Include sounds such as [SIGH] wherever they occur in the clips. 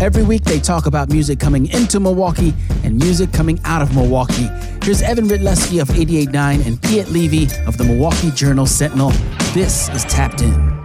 Every week they talk about music coming into Milwaukee and music coming out of Milwaukee. Here's Evan Rytlewski of 88.9 and Piet Levy of the Milwaukee Journal Sentinel. This is Tapped In.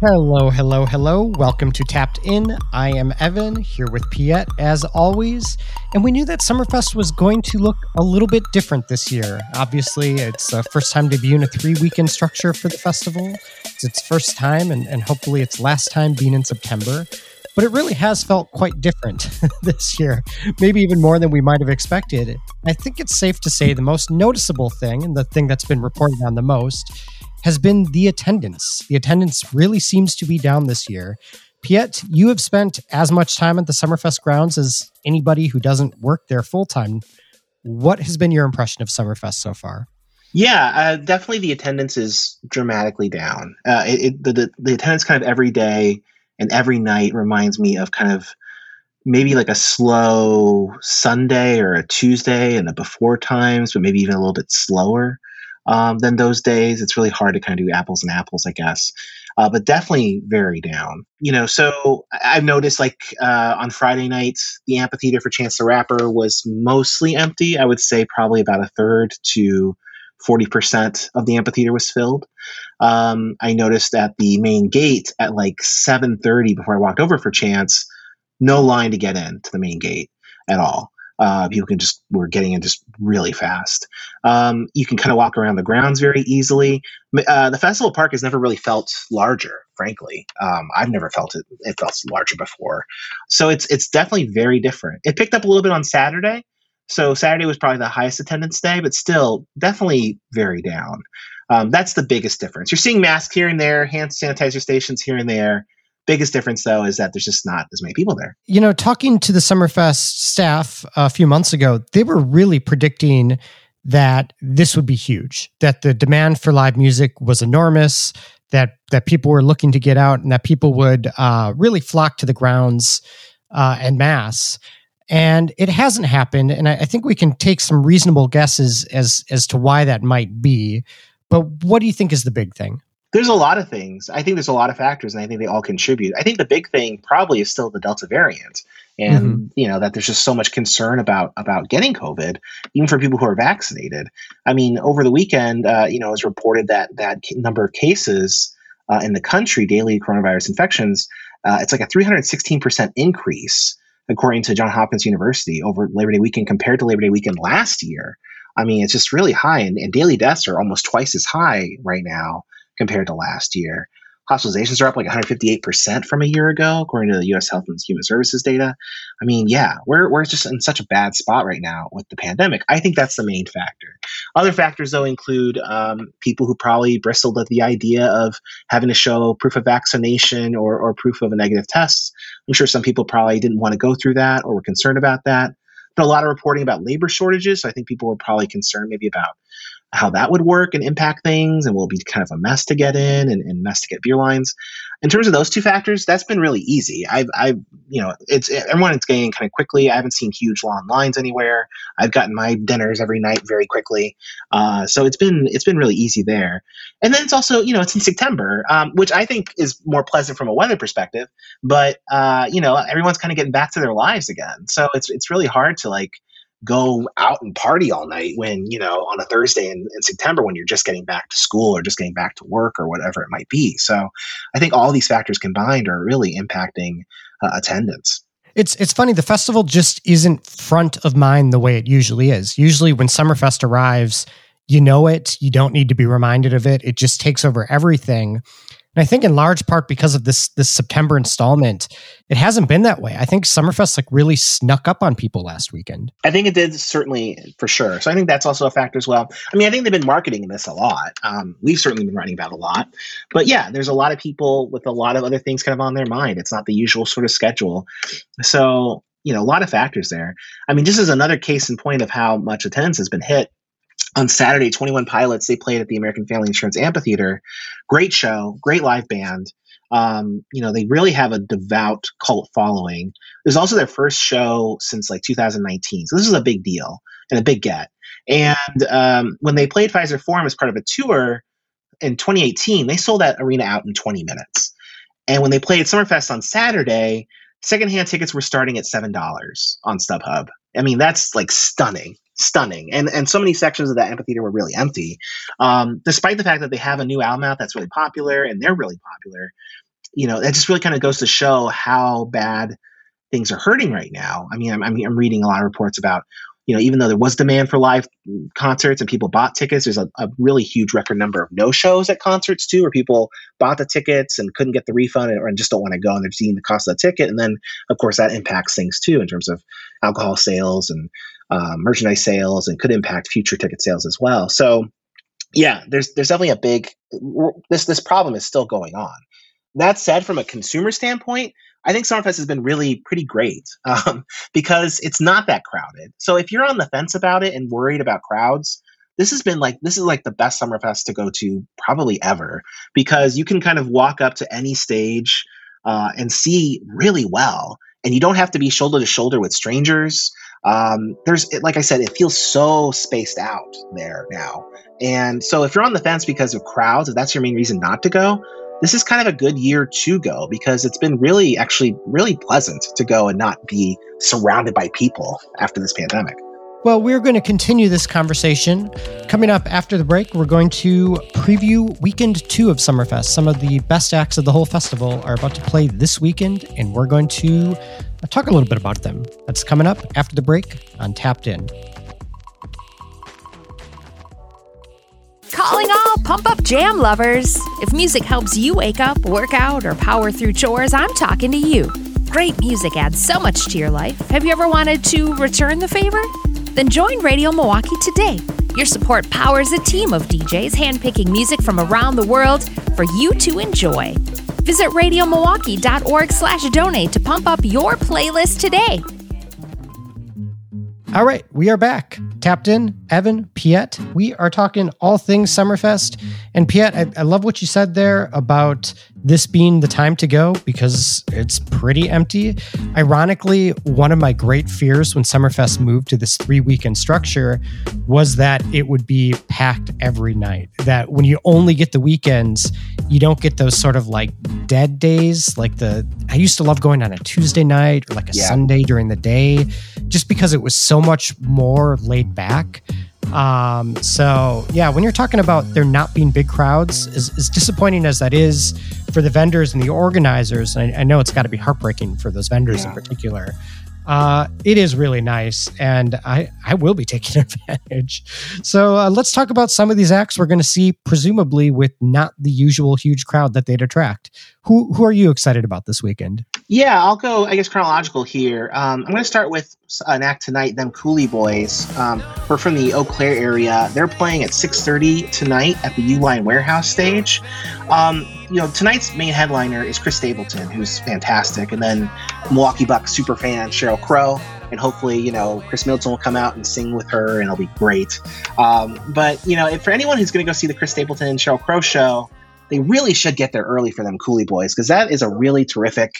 Hello, hello, hello. Welcome to Tapped In. I am Evan here with Piet as always. And we knew that Summerfest was going to look a little bit different this year. Obviously, it's the first time to be in a three weekend structure for the festival. It's its first time, and, and hopefully its last time being in September. But it really has felt quite different [LAUGHS] this year, maybe even more than we might have expected. I think it's safe to say the most noticeable thing, and the thing that's been reported on the most, has been the attendance. The attendance really seems to be down this year. Piet, you have spent as much time at the Summerfest grounds as anybody who doesn't work there full time. What has been your impression of Summerfest so far? Yeah, uh, definitely the attendance is dramatically down. Uh, it, it, the, the, the attendance kind of every day and every night reminds me of kind of maybe like a slow Sunday or a Tuesday and the before times, but maybe even a little bit slower um, than those days. It's really hard to kind of do apples and apples, I guess. Uh, but definitely very down. You know, so I've noticed like uh, on Friday nights, the amphitheater for Chance the Rapper was mostly empty. I would say probably about a third to 40% of the amphitheater was filled. Um, I noticed at the main gate at like 7:30 before I walked over for Chance, no line to get in to the main gate at all. Uh, people can just we're getting in just really fast. Um, you can kind of walk around the grounds very easily. Uh, the festival park has never really felt larger, frankly. Um, I've never felt it. It felt larger before, so it's it's definitely very different. It picked up a little bit on Saturday, so Saturday was probably the highest attendance day, but still definitely very down. Um, that's the biggest difference. You're seeing masks here and there, hand sanitizer stations here and there. Biggest difference, though, is that there's just not as many people there. You know, talking to the Summerfest staff a few months ago, they were really predicting that this would be huge, that the demand for live music was enormous, that that people were looking to get out, and that people would uh, really flock to the grounds uh, en masse. And it hasn't happened, and I, I think we can take some reasonable guesses as as to why that might be. But what do you think is the big thing? There's a lot of things. I think there's a lot of factors, and I think they all contribute. I think the big thing probably is still the Delta variant, and mm-hmm. you know that there's just so much concern about about getting COVID, even for people who are vaccinated. I mean, over the weekend, uh, you know, it was reported that that number of cases uh, in the country, daily coronavirus infections, uh, it's like a 316 percent increase according to John Hopkins University over Labor Day weekend compared to Labor Day weekend last year. I mean, it's just really high, and, and daily deaths are almost twice as high right now compared to last year. Hospitalizations are up like 158% from a year ago, according to the U.S. Health and Human Services data. I mean, yeah, we're, we're just in such a bad spot right now with the pandemic. I think that's the main factor. Other factors, though, include um, people who probably bristled at the idea of having to show proof of vaccination or, or proof of a negative test. I'm sure some people probably didn't want to go through that or were concerned about that. But a lot of reporting about labor shortages. So I think people were probably concerned maybe about how that would work and impact things and will be kind of a mess to get in and, and mess to get beer lines. In terms of those two factors that's been really easy. I've i've you know it's everyone is getting kind of quickly. I haven't seen huge long lines anywhere. I've gotten my dinners every night very quickly. Uh, so it's been it's been really easy there. And then it's also you know it's in september um, which i think is more pleasant from a weather perspective but uh, you know everyone's kind of getting back to their lives again. So it's it's really hard to like go out and party all night when you know on a thursday in, in, september when you're just getting back to school or just getting back to work or whatever it might be. So i think all these factors combined are really impacting uh, attendance. It's it's funny the festival just isn't front of mind the way it usually is. Usually when summerfest arrives you know it you don't need to be reminded of it it just takes over everything and I think in large part because of this this September installment, it hasn't been that way. I think Summerfest like really snuck up on people last weekend. I think it did certainly for sure. So I think that's also a factor as well. I mean, I think they've been marketing this a lot. Um, we've certainly been writing about a lot, but yeah, there's a lot of people with a lot of other things kind of on their mind. It's not the usual sort of schedule. So you know, a lot of factors there. I mean, this is another case in point of how much attendance has been hit on Saturday, 21 Pilots, they played at the American Family Insurance Amphitheater. Great show, great live band. Um, you know, they really have a devout cult following. It was also their first show since like 2019. So this is a big deal and a big get. And um, when they played Fiserv Forum as part of a tour in 2018, they sold that arena out in 20 minutes. And when they played Summerfest on Saturday, secondhand tickets were starting at seven dollars on StubHub. I mean, that's like stunning, stunning. And and so many sections of that amphitheater were really empty, um, despite the fact that they have a new album out that's really popular and they're really popular. You know, that just really kind of goes to show how bad things are hurting right now. I mean, I'm, I'm, I'm reading a lot of reports about you know, even though there was demand for live concerts and people bought tickets, there's a, a really huge record number of no shows at concerts too, where people bought the tickets and couldn't get the refund or just don't want to go and they're seeing the cost of the ticket. And then, of course, that impacts things too in terms of alcohol sales and uh, merchandise sales and could impact future ticket sales as well. So, yeah, there's there's definitely a big this this problem is still going on. That said, from a consumer standpoint, I think Summerfest has been really pretty great [LAUGHS] um, because it's not that crowded. So if you're on the fence about it and worried about crowds, this has been like this is like the best Summerfest to go to probably ever because you can kind of walk up to any stage uh, and see really well, and you don't have to be shoulder to shoulder with strangers. Um, there's like I said, it feels so spaced out there now, and so if you're on the fence because of crowds, if that's your main reason not to go, this is kind of a good year to go because it's been really, actually, really pleasant to go and not be surrounded by people after this pandemic. Well, we're going to continue this conversation. Coming up after the break, we're going to preview weekend two of Summerfest. Some of the best acts of the whole festival are about to play this weekend, and we're going to talk a little bit about them. That's coming up after the break on Tapped In. Calling all pump up jam lovers. If music helps you wake up, work out, or power through chores, I'm talking to you. Great music adds so much to your life. Have you ever wanted to return the favor? Then join Radio Milwaukee today. Your support powers a team of DJs handpicking music from around the world for you to enjoy. Visit radiomilwaukee.org slash donate to pump up your playlist today. All right, we are back. Tapped in, Evan, Piet. We are talking all things Summerfest. And Piet, I, I, love what you said there about this being the time to go because it's pretty empty. Ironically, one of my great fears when Summerfest moved to this three weekend structure was that it would be packed every night. That when you only get the weekends, you don't get those sort of like dead days. Like the, I used to love going on a Tuesday night or like a yeah. Sunday during the day just because it was so much more laid back. Um, so yeah, when you're talking about there not being big crowds, as, as disappointing as that is for the vendors and the organizers, and I, I know it's got to be heartbreaking for those vendors yeah. in particular. Uh, it is really nice, and I, I will be [LAUGHS] taking advantage. So uh, let's talk about some of these acts we're going to see, presumably with not the usual huge crowd that they'd attract. Who who are you excited about this weekend? Yeah, I'll go. I guess chronological here. Um, I'm going to start with an act tonight. Them Coulee Boys. Um, we're from the Eau Claire area. They're playing at 6:30 tonight at the Uline Warehouse stage. Um, you know, tonight's main headliner is Chris Stapleton, who's fantastic, and then Milwaukee Bucks super fan Sheryl Crow, and hopefully, you know, Khris Middleton will come out and sing with her, and it'll be great. Um, but you know, if for anyone who's going to go see the Chris Stapleton and Sheryl Crow show, they really should get there early for them Coulee Boys because that is a really terrific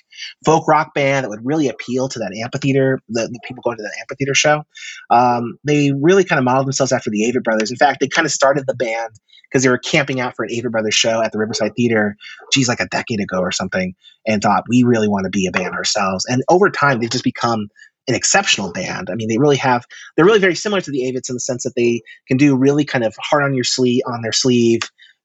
folk rock band that would really appeal to that amphitheater, the, the people going to that amphitheater show. Um, they really kind of modeled themselves after the Avett Brothers. In fact, they kind of started the band because they were camping out for an Avett Brothers show at the Riverside Theater, geez, like a decade ago or something, and thought we really want to be a band ourselves. And over time, they've just become an exceptional band. I mean, they really have. They're really very similar to the Avetts in the sense that they can do really kind of hard on your sleeve, on their sleeve,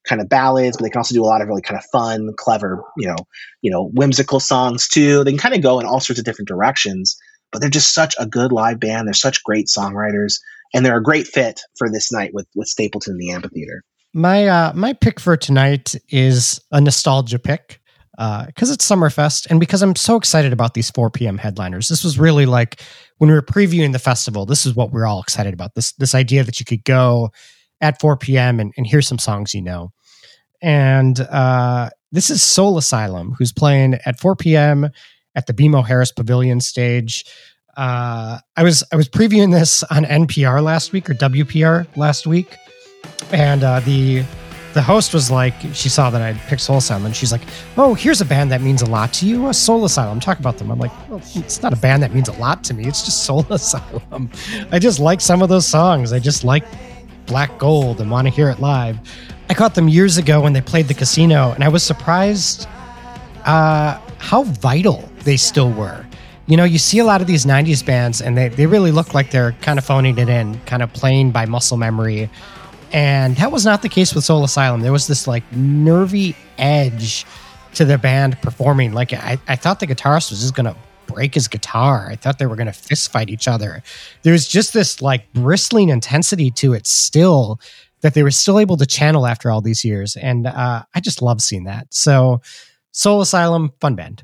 kind of ballads, but they can also do a lot of really kind of fun, clever, you know, you know, whimsical songs too. They can kind of go in all sorts of different directions, but they're just such a good live band. They're such great songwriters, and they're a great fit for this night with with Stapleton in the amphitheater. My uh, my pick for tonight is a nostalgia pick because uh, it's Summerfest and because I'm so excited about these 4 p.m. headliners. This was really like when we were previewing the festival. This is what we we're all excited about. This this idea that you could go at 4 p.m. and, and hear some songs you know. And uh, this is Soul Asylum, who's playing at 4 p.m. at the BMO Harris Pavilion stage. Uh, I was I was previewing this on NPR last week or WPR last week, and uh, the the host was like, she saw that I picked Soul Asylum, and she's like, "Oh, here's a band that means a lot to you, a Soul Asylum. Talk about them." I'm like, well, "It's not a band that means a lot to me. It's just Soul [LAUGHS] Asylum. I just like some of those songs. I just like Black Gold and want to hear it live. I caught them years ago when they played the casino, and I was surprised uh, how vital they still were. You know, you see a lot of these 90s bands and they, they really look like they're kind of phoning it in, kind of playing by muscle memory. And that was not the case with Soul Asylum. There was this like nervy edge to the band performing. Like I, I thought the guitarist was just gonna break his guitar. I thought they were gonna fist fight each other. There was just this like bristling intensity to it still that they were still able to channel after all these years. And uh, I just love seeing that. So Soul Asylum, fun band.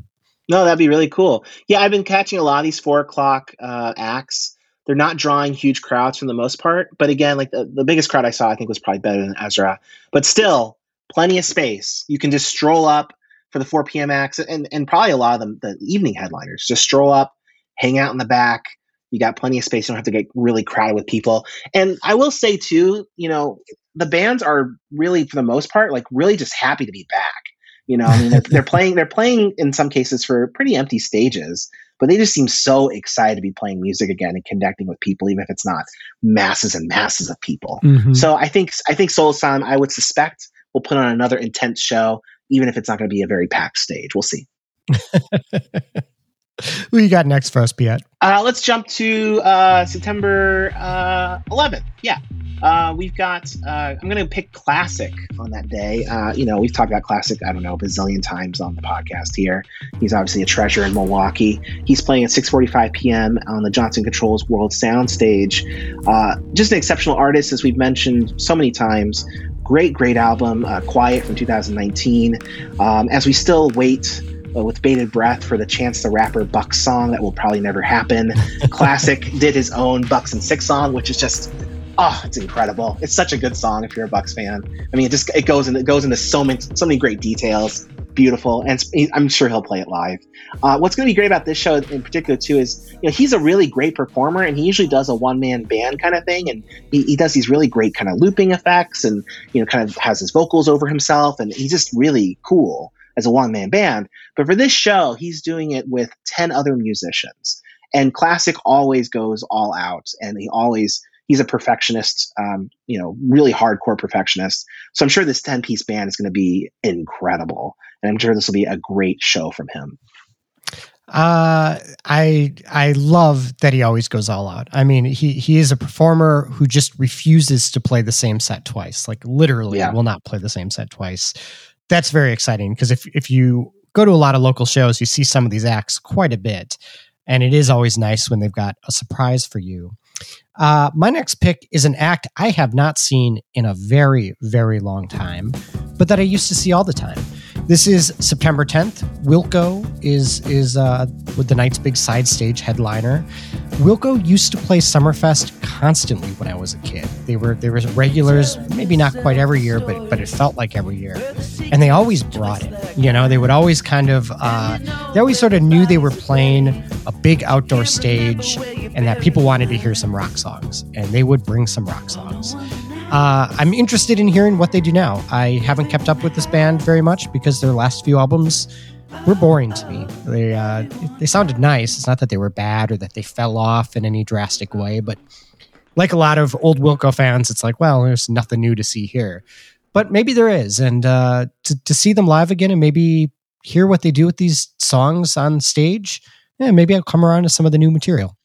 No, that'd be really cool. Yeah, I've been catching a lot of these four o'clock uh, acts. They're not drawing huge crowds for the most part, but again, like the, the biggest crowd I saw, I think was probably better than Ezra. But still, plenty of space. You can just stroll up for the 4 p.m. acts, and and probably a lot of them, the evening headliners, just stroll up, hang out in the back. You got plenty of space. You don't have to get really crowded with people. And I will say too, you know, the bands are really, for the most part, like really just happy to be back. You know, I mean, they're, they're [LAUGHS] playing. They're playing in some cases for pretty empty stages, but they just seem so excited to be playing music again and connecting with people, even if it's not masses and masses of people. Mm-hmm. So I think I think Soul Asylum, I would suspect, will put on another intense show, even if it's not going to be a very packed stage. We'll see. [LAUGHS] Who you got next for us, Piet? Uh, let's jump to uh, September uh, 11th. Yeah. Uh, we've got, uh, I'm going to pick Klassik on that day. Uh, you know, we've talked about Klassik, I don't know, a bazillion times on the podcast here. He's obviously a treasure in Milwaukee. He's playing at 6.45 p.m. on the Johnson Controls World Sound Stage. just an exceptional artist, as we've mentioned so many times. Great, great album, Quiet from 2019. Um, as we still wait uh, with bated breath for the Chance the Rapper Bucks song that will probably never happen. [LAUGHS] Klassik did his own Bucks and Six song, which is just oh, it's incredible. It's such a good song if you're a Bucks fan. I mean, it just it goes and it goes into so many so many great details. Beautiful, and I'm sure he'll play it live. Uh, what's going to be great about this show in particular too is you know he's a really great performer, and he usually does a one man band kind of thing, and he, he does these really great kind of looping effects, and you know kind of has his vocals over himself, and he's just really cool as a one man band. But for this show, he's doing it with 10 other musicians. And Klassik always goes all out and he always he's a perfectionist, um, you know, really hardcore perfectionist. So I'm sure this 10 piece band is going to be incredible. And I'm sure this will be a great show from him. Uh, I I love that he always goes all out. I mean, he he is a performer who just refuses to play the same set twice. Like literally, yeah. will not play the same set twice. That's very exciting because if if you go to a lot of local shows, you see some of these acts quite a bit, and it is always nice when they've got a surprise for you. Uh, my next pick is an act I have not seen in a very, very long time, but that I used to see all the time. This is September 10th. Wilco is is uh, with the night's big side stage headliner. Wilco used to play Summerfest constantly when I was a kid. They were there was regulars, maybe not quite every year, but but it felt like every year, and they always brought it. You know, they would always kind of uh, they always sort of knew they were playing a big outdoor stage, and that people wanted to hear some rock songs, and they would bring some rock songs. Uh, I'm interested in hearing what they do now. I haven't kept up with this band very much because their last few albums were boring to me. They uh, they sounded nice. It's not that they were bad or that they fell off in any drastic way, but like a lot of old Wilco fans, it's like, well, there's nothing new to see here. But maybe there is, and uh, to to see them live again and maybe hear what they do with these songs on stage, yeah, maybe I'll come around to some of the new material.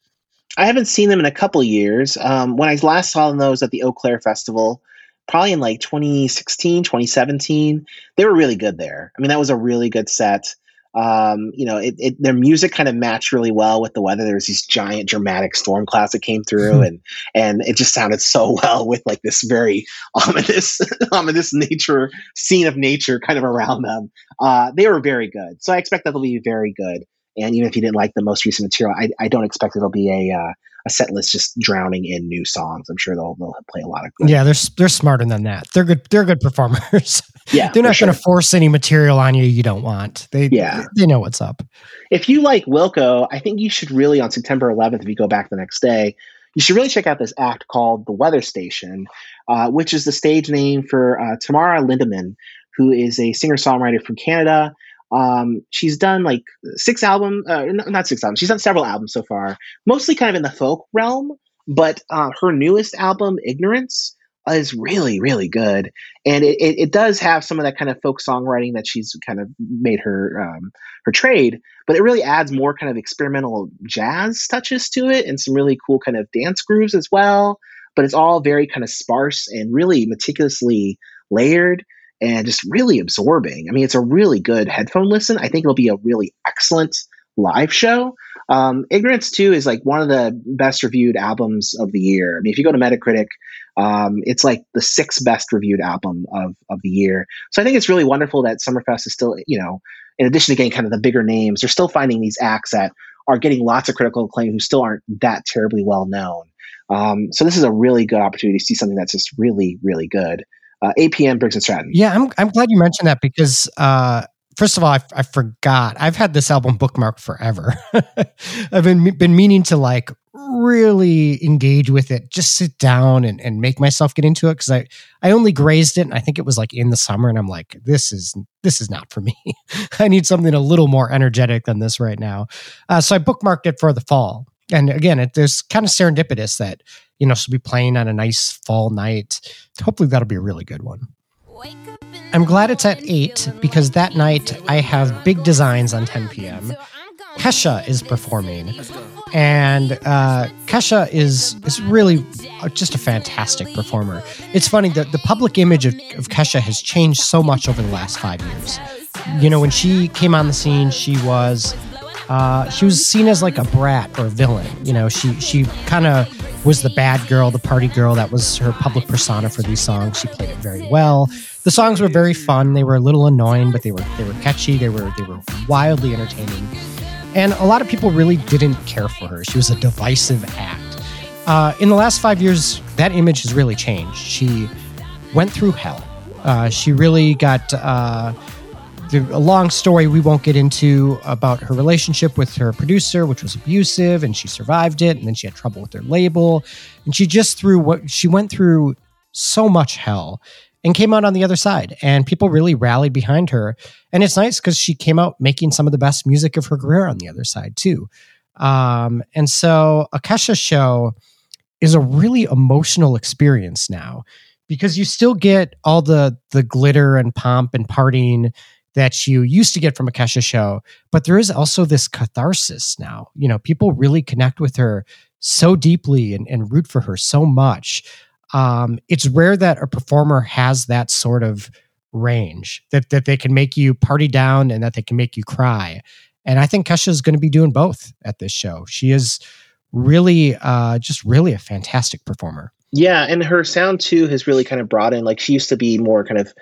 I haven't seen them in a couple years. Um, when I last saw them, those at the Eaux Claires Festival, probably in like 2016, 2017. They were really good there. I mean, that was a really good set. Um, you know, it, it, their music kind of matched really well with the weather. There was these giant dramatic storm clouds that came through, hmm. and and it just sounded so [LAUGHS] well with like this very [LAUGHS] ominous, ominous nature scene of nature kind of around them. Uh, they were very good, so I expect that they'll be very good. And even if you didn't like the most recent material, I, I don't expect it'll be a uh, a set list just drowning in new songs. I'm sure they'll they'll play a lot of good. Yeah, they're they're smarter than that. They're good. They're good performers. [LAUGHS] Yeah, they're not sure. going to force any material on you you don't want. They yeah they know what's up. If you like Wilco, I think you should really on September 11th, if you go back the next day, you should really check out this act called The Weather Station, uh, which is the stage name for uh, Tamara Lindeman, who is a singer songwriter from Canada. Um, she's done like six albums, uh, not six albums. She's done several albums so far, mostly kind of in the folk realm. But uh, her newest album, Ignorance, is really really good and it, it, it, does have some of that kind of folk songwriting that she's kind of made her um, her trade but it really adds more kind of experimental jazz touches to it and some really cool kind of dance grooves as well but it's all very kind of sparse and really meticulously layered and just really absorbing i mean it's a really good headphone listen i think it'll be a really excellent live show um, ignorance 2 is like one of the best reviewed albums of the year i mean if you go to metacritic um, it's like the sixth best reviewed album of, of the year. So I think it's really wonderful that Summerfest is still, you know, in addition to getting kind of the bigger names, they're still finding these acts that are getting lots of critical acclaim who still aren't that terribly well known. Um, so this is a really good opportunity to see something that's just really, really good. Uh, APM Briggs and Stratton. Yeah, I'm, I'm glad you mentioned that because uh, first of all, I, I, forgot. I've had this album bookmarked forever. [LAUGHS] I've been been meaning to like really engage with it, just sit down and, and make myself get into it because I I only grazed it and I think it was like in the summer and I'm like this is this is not for me. [LAUGHS] I need something a little more energetic than this right now. Uh, so I bookmarked it for the fall. And again, it, there's kind of serendipitous that you know she'll be playing on a nice fall night. Hopefully, that'll be a really good one. I'm glad it's at 8 because that night I have big designs on 10 p.m. Kesha is performing. And uh, Kesha is is really just a fantastic performer. It's funny that the public image of, of Kesha has changed so much over the last five years. You know, when she came on the scene, she was uh, she was seen as like a brat or a villain. You know, she she kind of was the bad girl, the party girl. That was her public persona for these songs. She played it very well. The songs were very fun. They were a little annoying, but they were they were catchy. They were they were wildly entertaining. And a lot of people really didn't care for her. She was a divisive act. Uh, in the last five years, that image has really changed. She went through hell. Uh, she really got uh, a long story we won't get into about her relationship with her producer, which was abusive, and she survived it. And then she had trouble with her label, and she just threw what she went through so much hell and came out on the other side. And people really rallied behind her. And it's nice because she came out making some of the best music of her career on the other side too. Um, and so a Kesha show is a really emotional experience now because you still get all the the glitter and pomp and partying that you used to get from a Kesha show, but there is also this catharsis now. You know, people really connect with her so deeply and, and root for her so much. Um, it's rare that a performer has that sort of range that that they can make you party down and that they can make you cry. And I think Kesha is going to be doing both at this show. She is really, uh, just really a fantastic performer. Yeah, and her sound too has really kind of broadened. Like she used to be more kind of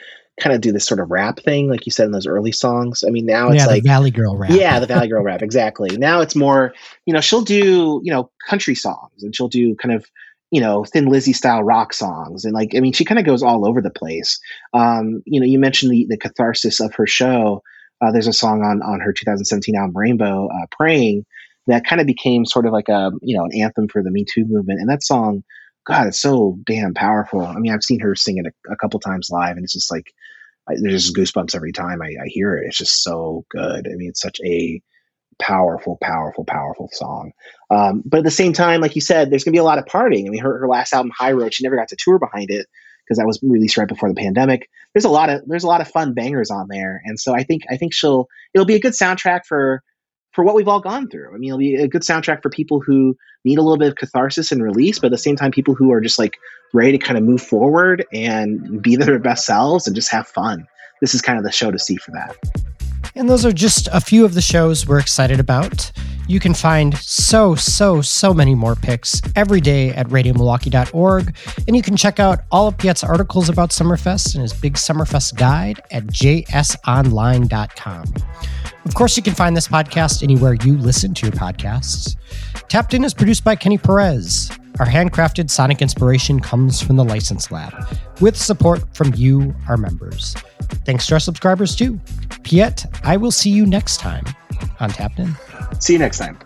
kind of do this sort of rap thing, like you said in those early songs. I mean, now it's yeah, like Valley Girl rap. Yeah, the Valley Girl rap, exactly. Now it's more, you know, she'll do, you know, country songs and she'll do kind of, you know, Thin Lizzy style rock songs. And like, I mean, she kind of goes all over the place. Um, you know, you mentioned the, the catharsis of her show. Uh, there's a song on, on her 2017 album, Rainbow, uh, Praying, that kind of became sort of like a, you know, an anthem for the Me Too movement. And that song, God, it's so damn powerful. I mean, I've seen her sing it a, a couple times live, and it's just like I, there's just goosebumps every time I, I, hear it. It's just so good. I mean, it's such a powerful, powerful, powerful song. Um, but at the same time, like you said, there's gonna be a lot of partying. I mean, her, her last album, High Road, she never got to tour behind it because that was released right before the pandemic. There's a lot of there's a lot of fun bangers on there, and so I think I think she'll it'll be a good soundtrack for for what we've all gone through. I mean, it'll be a good soundtrack for people who need a little bit of catharsis and release, but at the same time, people who are just like ready to kind of move forward and be their best selves and just have fun. This is kind of the show to see for that. And those are just a few of the shows we're excited about. You can find so, so, so many more picks every day at radiomilwaukee.org. And you can check out all of Piet's articles about Summerfest and his big Summerfest guide at jsonline.com. Of course, you can find this podcast anywhere you listen to your podcasts. Tapped In is produced by Kenny Perez. Our handcrafted sonic inspiration comes from the License Lab, with support from you, our members. Thanks to our subscribers, too. Piet, I will see you next time on Tapped In. See you next time.